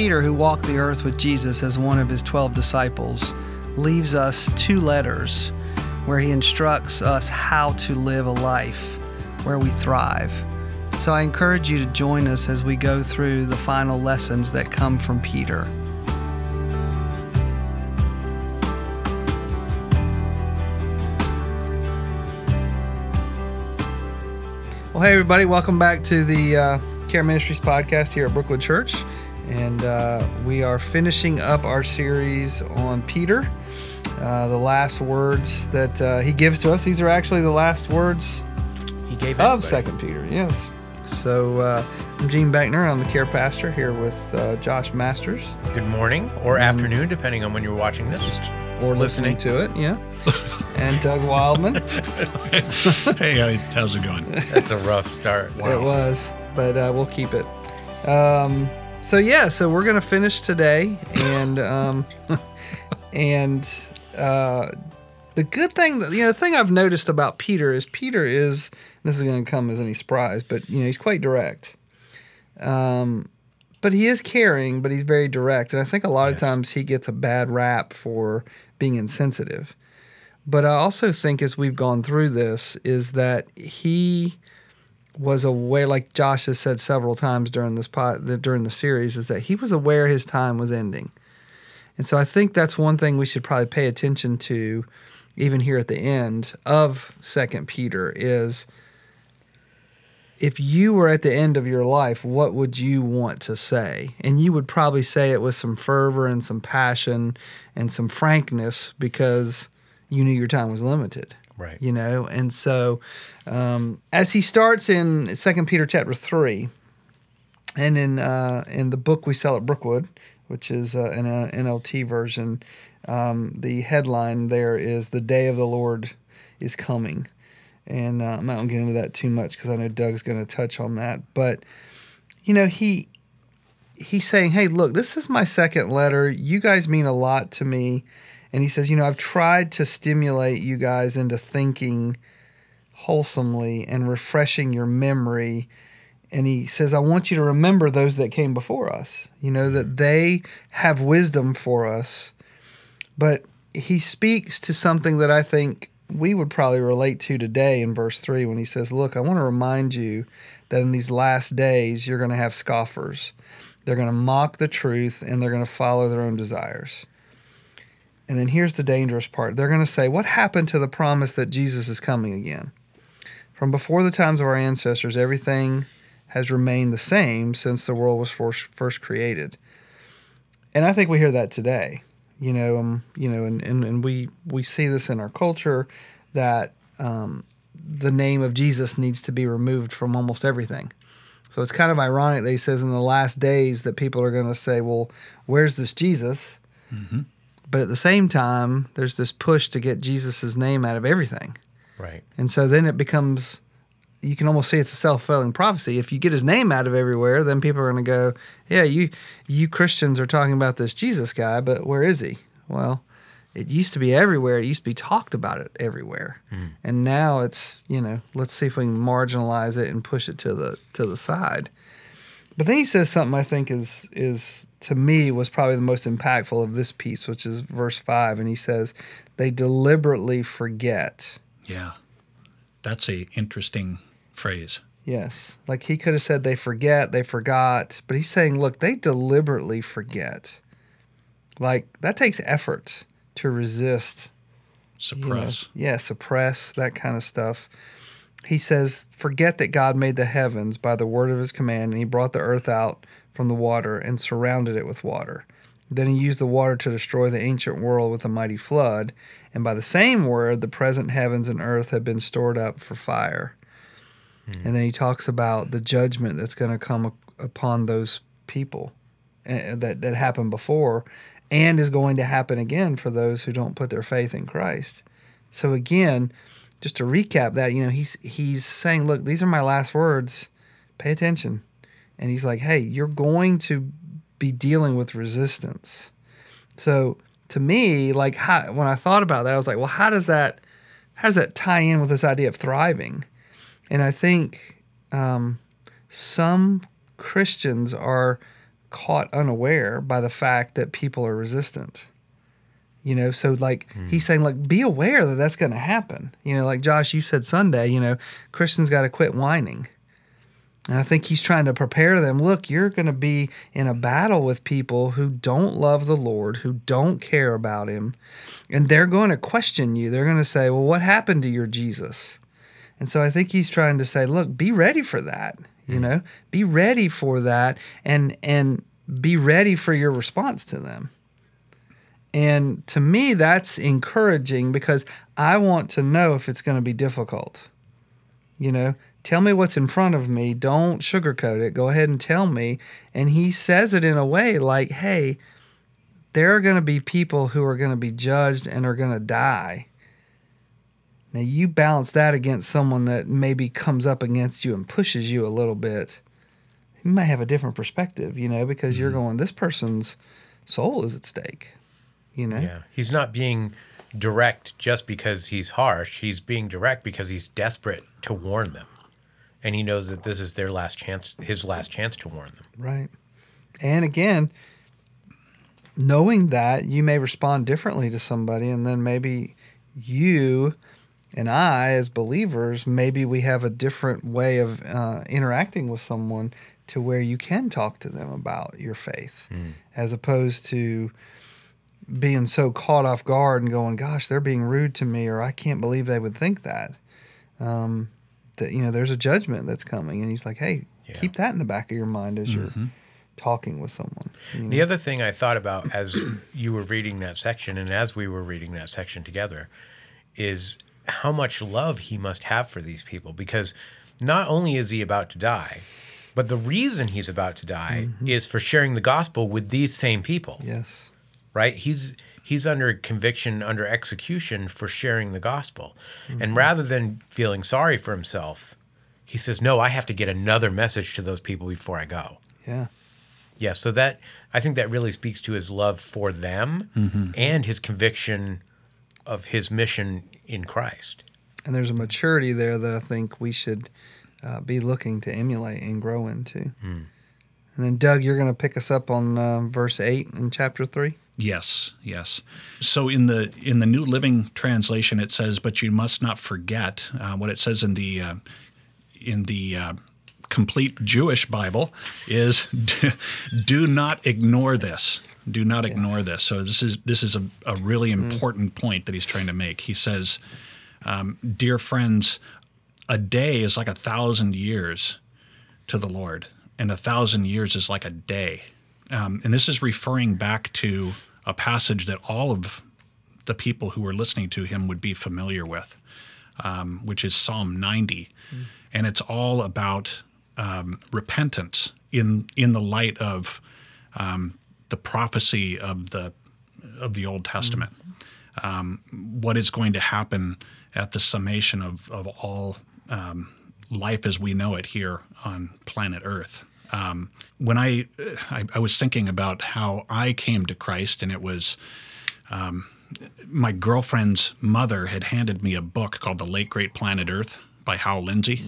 Peter, who walked the earth with Jesus as one of his 12 disciples, leaves us two letters where he instructs us how to live a life where we thrive. So I encourage you to join us as we go through the final lessons that come from Peter. Well, hey, everybody, welcome back to the uh, Care Ministries podcast here at Brookwood Church. And uh, we are finishing up our series on Peter, uh, the last words that uh, he gives to us. These are actually the last words He gave of everybody. Second Peter, yes. So uh, I'm Gene Beckner. I'm the care pastor here with uh, Josh Masters, Good morning or afternoon, depending on when you're watching this. or listening, Listening. to it, yeah. and Doug Wildman. hey, how's it going? That's a rough start. Wow. It was, but uh, we'll keep it. Um, so yeah, so we're gonna finish today, and um, and uh, the good thing that you know, the thing I've noticed about Peter is Peter is this is gonna come as any surprise, but you know he's quite direct. Um, but he is caring, but he's very direct, and I think a lot of times he gets a bad rap for being insensitive. But I also think as we've gone through this, is that he was aware, like Josh has said several times during this pot, during the series, is that he was aware his time was ending, and so I think that's one thing we should probably pay attention to, even here at the end of Second Peter, is if you were at the end of your life, what would you want to say? And you would probably say it with some fervor and some passion and some frankness because you knew your time was limited Right. you know? And so um, as he starts in second peter chapter 3 and in uh, in the book we sell at brookwood which is uh, an uh, nlt version um, the headline there is the day of the lord is coming. And uh, i'm not to get into that too much because i know doug's going to touch on that but you know he he's saying hey look this is my second letter. You guys mean a lot to me and he says, you know, I've tried to stimulate you guys into thinking wholesomely and refreshing your memory. And he says, I want you to remember those that came before us, you know, that they have wisdom for us. But he speaks to something that I think we would probably relate to today in verse 3 when he says, Look, I want to remind you that in these last days, you're going to have scoffers. They're going to mock the truth and they're going to follow their own desires. And then here's the dangerous part. They're going to say, What happened to the promise that Jesus is coming again? From before the times of our ancestors, everything has remained the same since the world was first, created. And I think we hear that today. You know, um, you know, and, and, and we, we see this in our culture that um, the name of Jesus needs to be removed from almost everything. So it's kind of ironic that he says in the last days that people are going to say, well, where's this Jesus? But at the same time, there's this push to get Jesus' name out of everything. Right. And so then it becomes, you can almost say it's a self fulfilling prophecy. If you get his name out of everywhere, then people are going to go, yeah, you, you Christians are talking about this Jesus guy, but where is he? Well, it used to be everywhere. It used to be talked about it everywhere. Hmm. And now it's, you know, let's see if we can marginalize it and push it to the to the side. But then he says something I think is is to me was probably the most impactful of this piece, which is verse five, and he says, They deliberately forget. Yeah, that's a interesting phrase. Yes. Like he could have said they forget, they forgot, but he's saying, look, they deliberately forget. Like that takes effort to resist you know, Suppress. yeah, suppress that kind of stuff. He says, Forget that God made the heavens by the word of his command, and he brought the earth out from the water and surrounded it with water. Then he used the water to destroy the ancient world with a mighty flood, and by the same word, the present heavens and earth have been stored up for fire. And then he talks about the judgment that's going to come upon those people uh, that, that happened before and is going to happen again for those who don't put their faith in Christ. So again, just to recap that, you know, he's he's saying, look, these are my last words. Pay attention. And he's like, hey, you're going to be dealing with resistance. So to me, like how, when I thought about that, I was like, well, how does that how does that tie in with this idea of thriving? And I think um, some Christians are caught unaware by the fact that people are resistant. You know, so like he's saying, like, be aware that that's going to happen. You know, like Josh, you said Sunday, you know, Christians got to quit whining. And I think he's trying to prepare them. Look, you're going to be in a battle with people who don't love the Lord, who don't care about him, and they're going to question you. They're going to say, well, what happened to your Jesus? And so I think he's trying to say, look, be ready for that. You hmm. know, be ready for that and and be ready for your response to them. And to me, that's encouraging because I want to know if it's going to be difficult. You know, tell me what's in front of me. Don't sugarcoat it. Go ahead and tell me. And he says it in a way like, hey, there are going to be people who are going to be judged and are going to die. Now, you balance that against someone that maybe comes up against you and pushes you a little bit. You might have a different perspective, you know, because you're mm-hmm. going, this person's soul is at stake, you know? Yeah. He's not being direct just because he's harsh. He's being direct because he's desperate to warn them. And he knows that this is their last chance, his last chance to warn them. Right. And again, knowing that you may respond differently to somebody, and then maybe you and I, as believers, maybe we have a different way of uh, interacting with someone to where you can talk to them about your faith, as opposed to being so caught off guard and going, "Gosh, they're being rude to me," or "I can't believe they would think that." Um, that you know, there's a judgment that's coming, and he's like, "Hey, Yeah. keep that in the back of your mind as you're mm-hmm. talking with someone." you know? The other thing I thought about as you were reading that section and as we were reading that section together is how much love he must have for these people because not only is he about to die, but the reason he's about to die mm-hmm. is for sharing the gospel with these same people, Yes. right? He's he's under conviction, under execution for sharing the gospel. And rather than feeling sorry for himself, he says, "No, I have to get another message to those people before I go." Yeah. Yeah, so that I think that really speaks to his love for them and his conviction of his mission in Christ. And there's a maturity there that I think we should uh, be looking to emulate and grow into. And then, Doug, you're going to pick us up on uh, verse 8 in chapter 3. Yes, yes. So in the in the New Living Translation, it says, "But you must not forget uh, what it says in the uh, in the uh, complete Jewish Bible is, do not ignore this. Do not ignore this." So this is this is a, a really important point that he's trying to make. He says, um, "Dear friends, a day is like a thousand years to the Lord, and a thousand years is like a day." Um, and this is referring back to a passage that all of the people who were listening to him would be familiar with, um, which is Psalm 90. And it's all about um, repentance in, in the light of um, the prophecy of the, of the Old Testament. Um, what is going to happen at the summation of, of all um, life as we know it here on planet Earth. Um, when I, I I was thinking about how I came to Christ, and it was um, my girlfriend's mother had handed me a book called The Late Great Planet Earth by Hal Lindsey,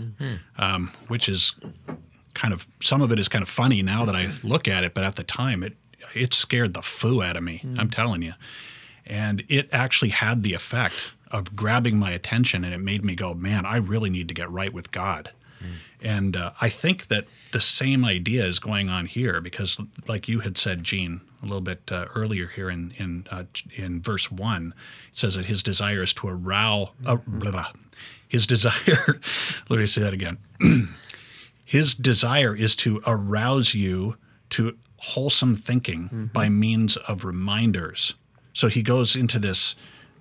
um, which is kind of some of it is kind of funny now that I look at it, but at the time it it scared the foo out of me. I'm telling you, and it actually had the effect of grabbing my attention, and it made me go, man, I really need to get right with God. And uh, I think that the same idea is going on here because, like you had said, Gene, a little bit uh, earlier here in in uh, in verse one, it says that his desire is to arouse. Uh, blah, blah. His desire. let me say that again. his desire is to arouse you to wholesome thinking by means of reminders. So he goes into this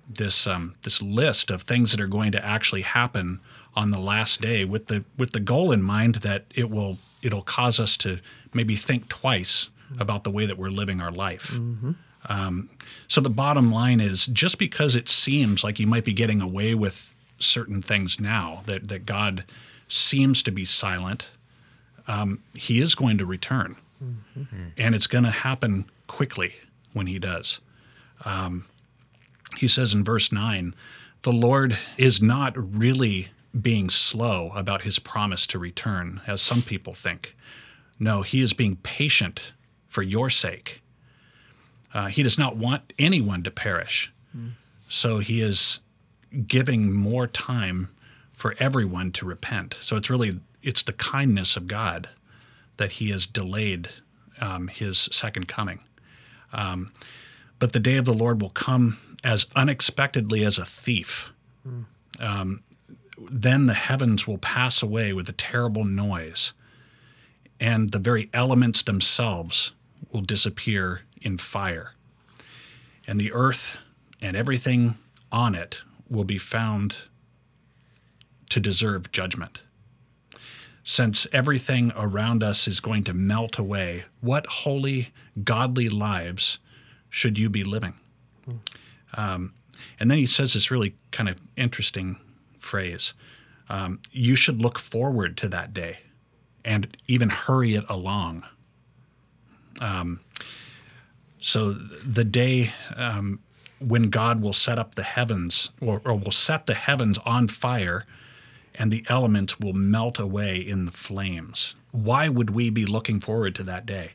this um, this list of things that are going to actually happen on the last day with the with the goal in mind that it will it'll cause us to maybe think twice about the way that we're living our life. Um, so the bottom line is just because it seems like you might be getting away with certain things now that that God seems to be silent, um, He is going to return, and it's going to happen quickly when He does. He says in verse 9, the Lord is not really being slow about his promise to return, as some people think. No, he is being patient for your sake. Uh, he does not want anyone to perish. So he is giving more time for everyone to repent. So it's really it's the kindness of God that he has delayed um, his second coming. Um, but the day of the Lord will come as unexpectedly as a thief. Um, then the heavens will pass away with a terrible noise, and the very elements themselves will disappear in fire. And the earth and everything on it will be found to deserve judgment. Since everything around us is going to melt away, what holy, godly lives should you be living? Um, and then he says this really kind of interesting phrase um, you should look forward to that day and even hurry it along. Um, so the day um, when God will set up the heavens or, or will set the heavens on fire and the elements will melt away in the flames. Why would we be looking forward to that day?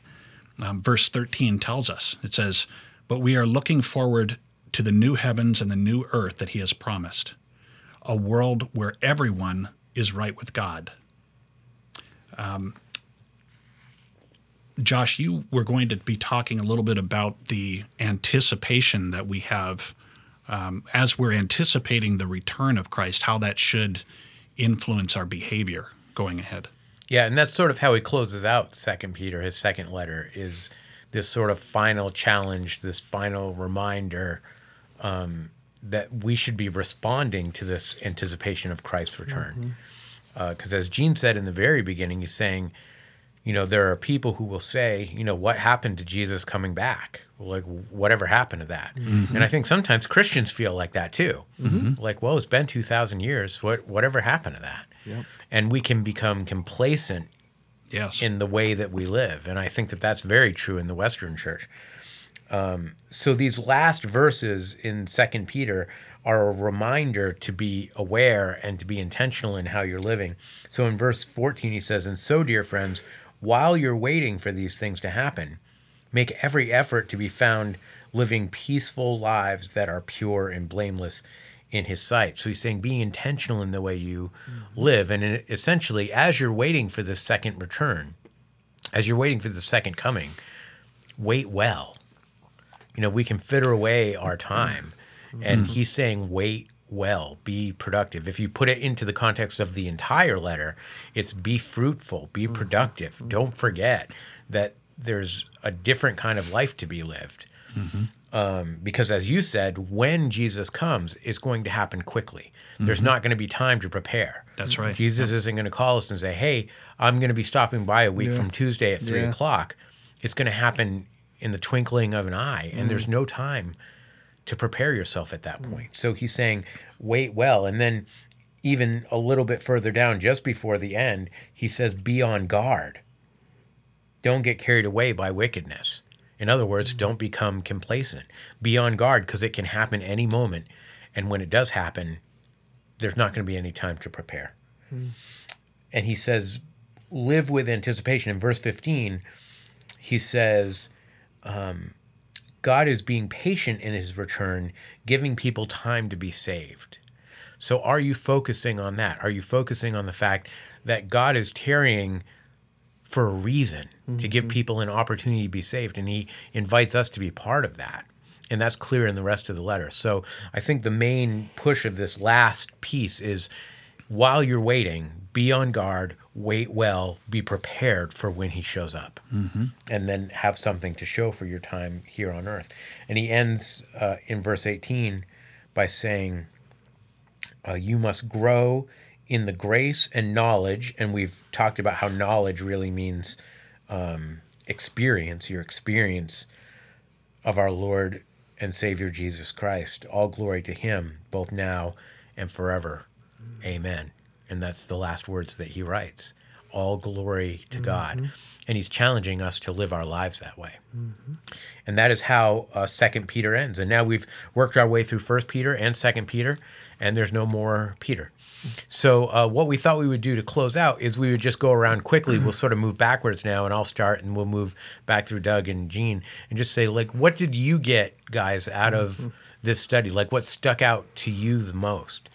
Um, verse 13 tells us it says, But we are looking forward to the new heavens and the new earth that he has promised, a world where everyone is right with God. Um, Josh, you were going to be talking a little bit about the anticipation that we have um, as we're anticipating the return of Christ, how that should influence our behavior going ahead. Yeah, and that's sort of how he closes out Second Peter, his second letter, is this sort of final challenge, this final reminder um, that we should be responding to this anticipation of Christ's return. Mm-hmm. Uh, because as Gene said in the very beginning, he's saying, you know, there are people who will say, you know, what happened to Jesus coming back? Like, whatever happened to that? Mm-hmm. And I think sometimes Christians feel like that too. Mm-hmm. Like, well, it's been 2,000 years. What, whatever happened to that? And we can become complacent Yes. in the way that we live. And I think that that's very true in the Western church. Um, so these last verses in Second Peter are a reminder to be aware and to be intentional in how you're living. So in verse 14, he says, And so, dear friends, while you're waiting for these things to happen, make every effort to be found living peaceful lives that are pure and blameless in his sight. So he's saying be intentional in the way you live. And essentially, as you're waiting for the second return, as you're waiting for the second coming, wait well. You know, we can fitter away our time. Mm-hmm. And mm-hmm. he's saying, wait well, be productive. If you put it into the context of the entire letter, it's be fruitful, be mm-hmm. productive. Don't forget that there's a different kind of life to be lived. Um, because as you said, when Jesus comes, it's going to happen quickly. There's not going to be time to prepare. That's right. Jesus isn't going to call us and say, "Hey, I'm going to be stopping by a week Yeah. from Tuesday at three Yeah. o'clock." It's going to happen in the twinkling of an eye, and there's mm. no time to prepare yourself at that mm. point. So he's saying, "Wait well," and then even a little bit further down, just before the end, he says, "Be on guard. Don't get carried away by wickedness." In other words, mm. don't become complacent. Be on guard because it can happen any moment, and when it does happen, there's not going to be any time to prepare. And he says, live with anticipation. In verse 15, he says, um, God is being patient in his return, giving people time to be saved. So are you focusing on that? Are you focusing on the fact that God is tarrying for a reason to give people an opportunity to be saved? And he invites us to be part of that. And that's clear in the rest of the letter. So I think the main push of this last piece is while you're waiting, be on guard, wait well, be prepared for when he shows up, and then have something to show for your time here on earth. And he ends uh, in verse 18 by saying, uh, You must grow in the grace and knowledge. And we've talked about how knowledge really means um, experience, your experience of our Lord and Savior Jesus Christ. All glory to him, both now and forever. Amen. And that's the last words that he writes. All glory to God. And he's challenging us to live our lives that way. And that is how uh, Second Peter ends. And now we've worked our way through First Peter and Second Peter, and there's no more Peter. So uh, what we thought we would do to close out is we would just go around quickly. We'll sort of move backwards now, and I'll start, and we'll move back through Doug and Gene, and just say like, what did you get, guys, out of this study? Like, what stuck out to you the most?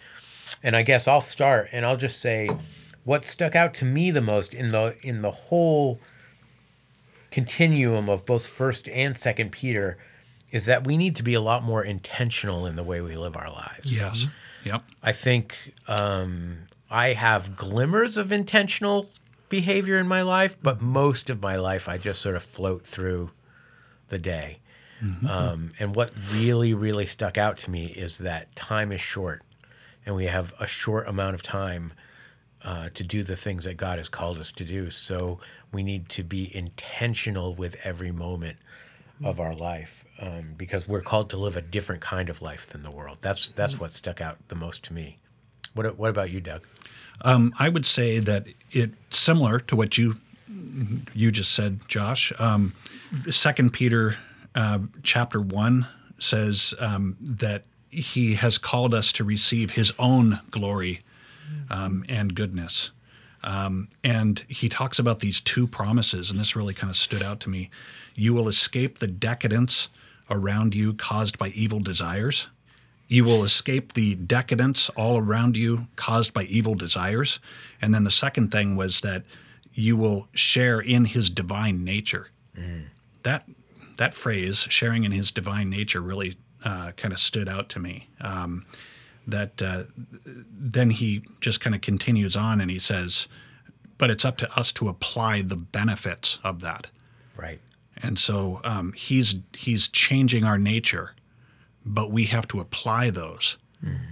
And I guess I'll start, and I'll just say, what stuck out to me the most in the in the whole continuum of both First and Second Peter is that we need to be a lot more intentional in the way we live our lives. Yes. Yep. I think um, I have glimmers of intentional behavior in my life, but most of my life I just sort of float through the day. Um, and what really, really stuck out to me is that time is short, and we have a short amount of time uh, to do the things that God has called us to do. So we need to be intentional with every moment of our life um, because we're called to live a different kind of life than the world. That's that's what stuck out the most to me. What what about you, Doug? Um, I would say that it's similar to what you you just said, Josh. Um, Second Peter uh, chapter one says um, that he has called us to receive his own glory um, and goodness. Um, and he talks about these two promises, and this really kind of stood out to me. You will escape the decadence around you caused by evil desires. You will escape the decadence all around you caused by evil desires. And then the second thing was that you will share in his divine nature. That that phrase, sharing in his divine nature, really uh, kind of stood out to me. Um, that uh, then he just kind of continues on and he says, but it's up to us to apply the benefits of that. Right. And so um, he's he's changing our nature, but we have to apply those.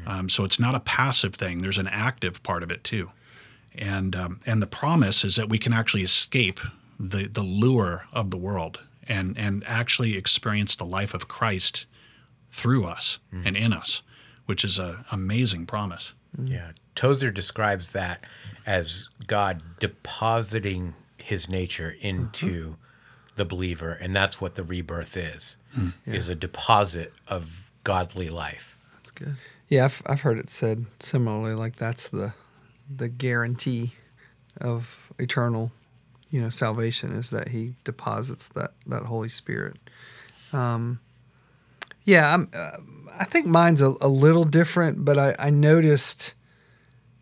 Um, so it's not a passive thing. There's an active part of it too, and um, and the promise is that we can actually escape the the lure of the world and and actually experience the life of Christ through us and in us, which is an amazing promise. Yeah. Tozer describes that as God depositing his nature into the believer, and that's what the rebirth is. Is a deposit of godly life. That's good. Yeah, I've, I've heard it said similarly. Like that's the the guarantee of eternal, you know, salvation is that He deposits that that Holy Spirit. Um, yeah, uh, I think mine's a, a little different, but I, I noticed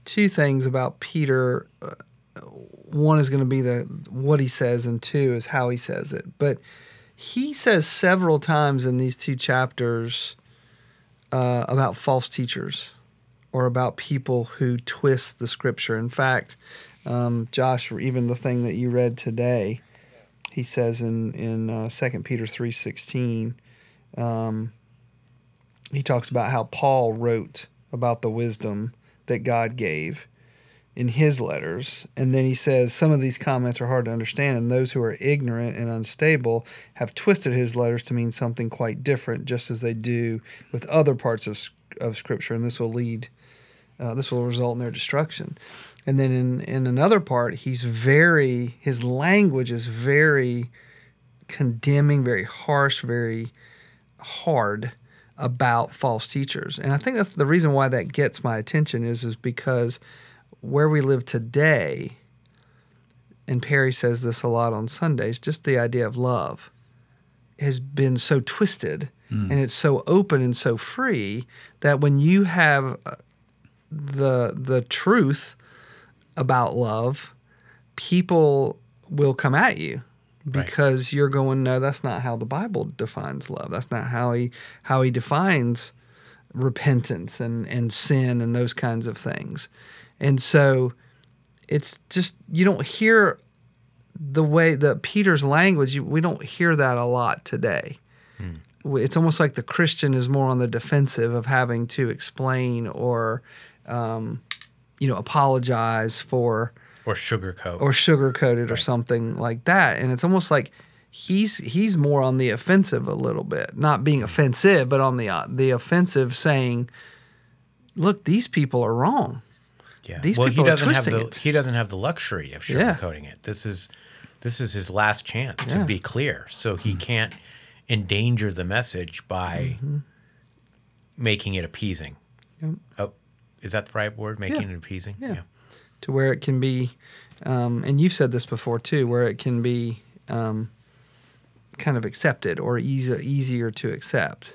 two things about Peter. Uh, one is going to be the what he says, and two is how he says it. But he says several times in these two chapters uh, about false teachers or about people who twist the scripture. In fact, um, Josh, even the thing that you read today, he says in in uh, Second Peter three sixteen, um, he talks about how Paul wrote about the wisdom that God gave in his letters. And then he says some of these comments are hard to understand, and those who are ignorant and unstable have twisted his letters to mean something quite different, just as they do with other parts of, of Scripture. And this will lead, uh, this will result in their destruction. And then in, in another part, he's very, his language is very condemning, very harsh, very hard about false teachers. And I think that's the reason why that gets my attention is is because where we live today, and Perry says this a lot on Sundays, just the idea of love has been so twisted and it's so open and so free that when you have uh, the the truth about love, people will come at you because you're going no that's not how the bible defines love. That's not how he how he defines repentance and and sin and those kinds of things. And so it's just you don't hear the way that peter's language you, we don't hear that a lot today. It's almost like the christian is more on the defensive of having to explain or um, you know apologize for Or sugarcoat. or sugar coated or something like that. And it's almost like he's he's more on the offensive a little bit, not being offensive, but on the uh, the offensive, saying, "Look, these people are wrong." yeah. these well, people he doesn't have twisting the it. he doesn't have the luxury of Yeah. sugarcoating it. This is this is his last chance Yeah. to be clear. So he can't endanger the message by Mm-hmm. making it appeasing. Oh, is that the right word? Making it appeasing. Yeah. To where it can be, um, and you've said this before too, where it can be um, kind of accepted or easy, easier to accept.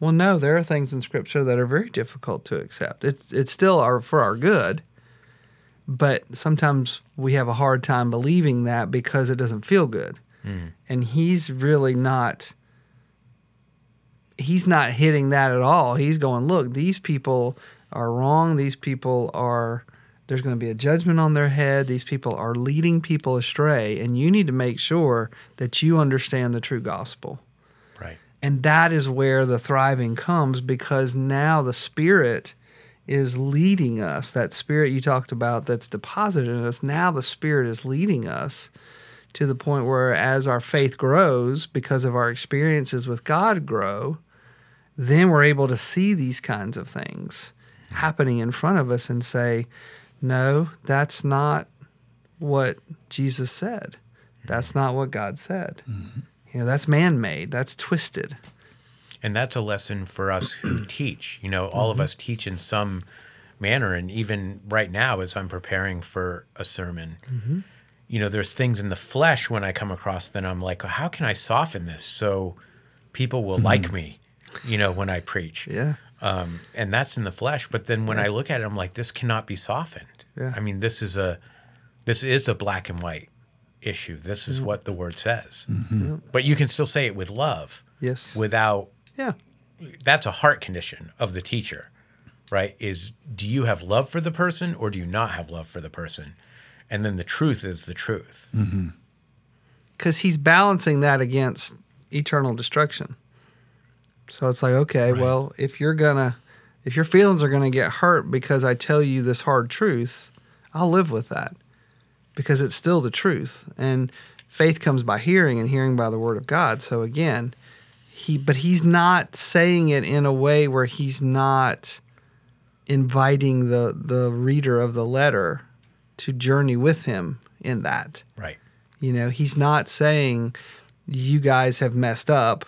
Well, no, there are things in Scripture that are very difficult to accept. It's it's still our for our good, but sometimes we have a hard time believing that because it doesn't feel good, and He's really not. He's not hitting that at all. He's going, look, these people are wrong. These people are there's going to be a judgment on their head. These people are leading people astray, and you need to make sure that you understand the true gospel. Right. And that is where the thriving comes because now the Spirit is leading us. That Spirit you talked about that's deposited in us, now the Spirit is leading us to the point where as our faith grows because of our experiences with God grow, then we're able to see these kinds of things happening in front of us and say, no, that's not what Jesus said. That's not what God said. Mm-hmm. You know, that's man made, that's twisted. And that's a lesson for us who teach. You know, all of mm-hmm. us teach in some manner. And even right now, as I'm preparing for a sermon, mm-hmm. you know, there's things in the flesh when I come across that I'm like, how can I soften this so people will like me, you know, when I preach? Yeah. Um, and that's in the flesh. But then when I look at it, I'm like, this cannot be softened. Yeah. I mean, this is a this is a black and white issue. This Mm-hmm. is what the word says. But you can still say it with love, Yes. without. yeah. That's a heart condition of the teacher, right? Is do you have love for the person or do you not have love for the person? And then the truth is the truth. Because he's balancing that against eternal destruction. So it's like, okay, well, if you're gonna, if your feelings are gonna get hurt because I tell you this hard truth, I'll live with that because it's still the truth. And faith comes by hearing, and hearing by the word of God. So again, he, but he's not saying it in a way where he's not inviting the the reader of the letter to journey with him in that. Right. You know, he's not saying you guys have messed up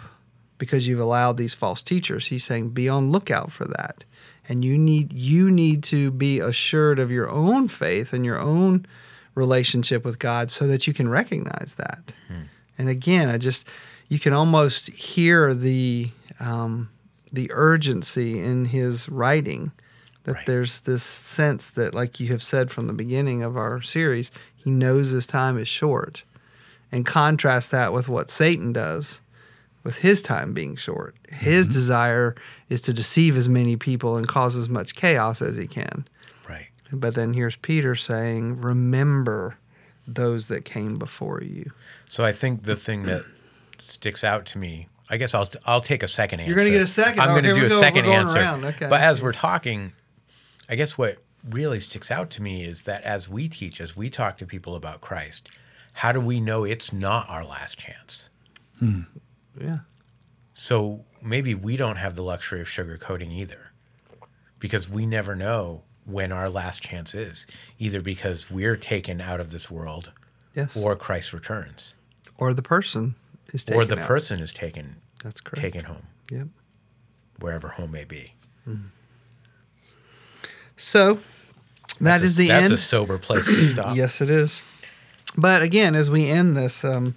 because you've allowed these false teachers. He's saying be on lookout for that. And you need you need to be assured of your own faith and your own relationship with God so that you can recognize that. And again, I just you can almost hear the um, the urgency in his writing that Right. there's this sense that like you have said from the beginning of our series he knows his time is short and contrast that with what satan does with his time being short his mm-hmm. desire is to deceive as many people and cause as much chaos as he can Right. but then here's peter saying remember those that came before you So I think the thing that sticks out to me, I guess I'll I'll take a second answer. You're gonna get a second? I'm Oh, going to here do a go. second We're going answer. Okay. But as we're talking, I guess what really sticks out to me is that as we teach, as we talk to people about Christ, how do we know it's not our last chance? Hmm. Yeah So maybe we don't have the luxury of sugarcoating either, because we never know when our last chance is, either because we're taken out of this world yes or Christ returns, or the person is taken or the out. person is taken that's correct taken home. yep wherever home may be. so that That's is a, the that's end That's a sober place to stop. Yes, it is. But again, as we end this, um,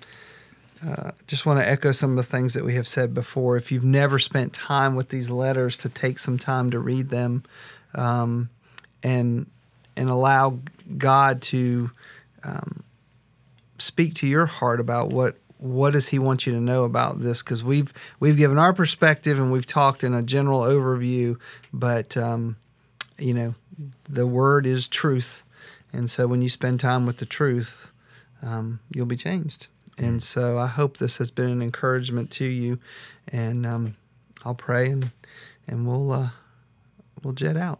uh, just want to echo some of the things that we have said before. If you've never spent time with these letters, to take some time to read them, um, and and allow God to um, speak to your heart about what what does He want you to know about this? Because we've we've given our perspective and we've talked in a general overview, but um, you know, the word is truth. And so when you spend time with the truth, um, you'll be changed. And so I hope this has been an encouragement to you. And um, I'll pray and and we'll uh, we'll jet out.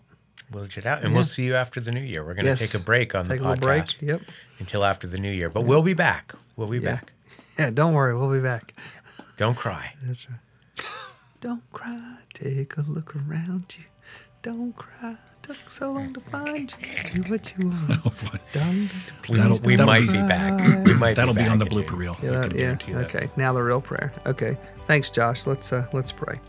We'll jet out, and Yeah. we'll see you after the new year. We're going to Yes. take a break on Take the a little break. podcast Yep. until after the new year, but we'll be back. We'll be Yeah. back. Yeah. Don't worry, we'll be back. Don't cry. That's right. Don't cry. Take a look around you. Don't cry. Took so long to find you. Do what you want. Darling, We, That'll- we that'll might be- be back. We might That'll be back on the in blooper reel. Yeah, that- yeah. guarantee that. Okay. Now the real prayer. Okay. Thanks, Josh. Let's uh, let's pray.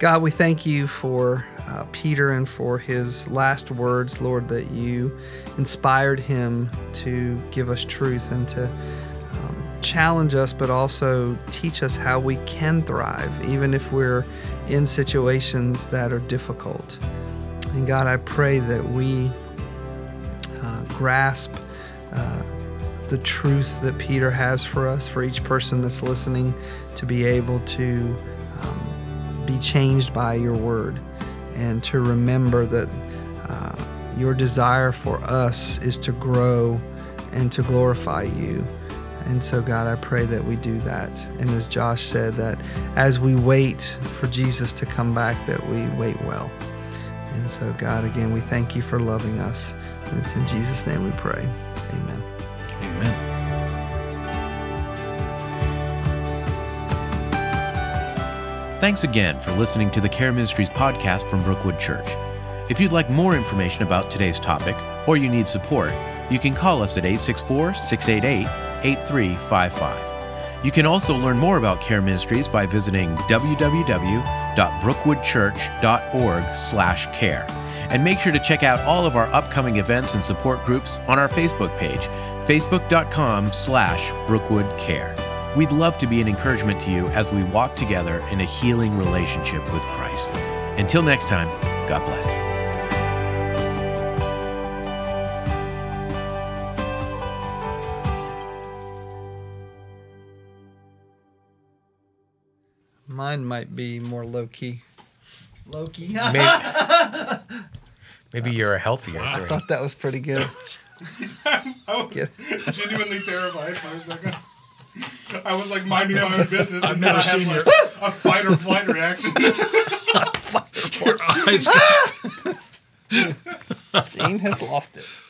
God, we thank you for uh, Peter and for his last words, Lord, that you inspired him to give us truth and to um, challenge us, but also teach us how we can thrive, even if we're in situations that are difficult. And God, I pray that we uh, grasp uh, the truth that Peter has for us, for each person that's listening to be able to um, be changed by your word and to remember that uh, your desire for us is to grow and to glorify you. And so, God, I pray that we do that. And as Josh said, that as we wait for Jesus to come back, that we wait well. And so, God, again, we thank you for loving us. And it's in Jesus' name we pray. Amen. Amen. Thanks again for listening to the Care Ministries podcast from Brookwood Church. If you'd like more information about today's topic or you need support, you can call us at 864 688 8355. You can also learn more about Care Ministries by visiting www.brookwoodchurch.org/care. And make sure to check out all of our upcoming events and support groups on our Facebook page, facebook.com/brookwoodcare. We'd love to be an encouragement to you as we walk together in a healing relationship with Christ. Until next time, God bless. Mine might be more low key. Low key. Maybe, maybe you're a healthier I three. thought that was pretty good. I was Yeah. genuinely terrified for a second. I was like minding my own business. I've and then I had like your- a fight or flight reaction. Your eyes. Ah! Gene has lost it. Yes.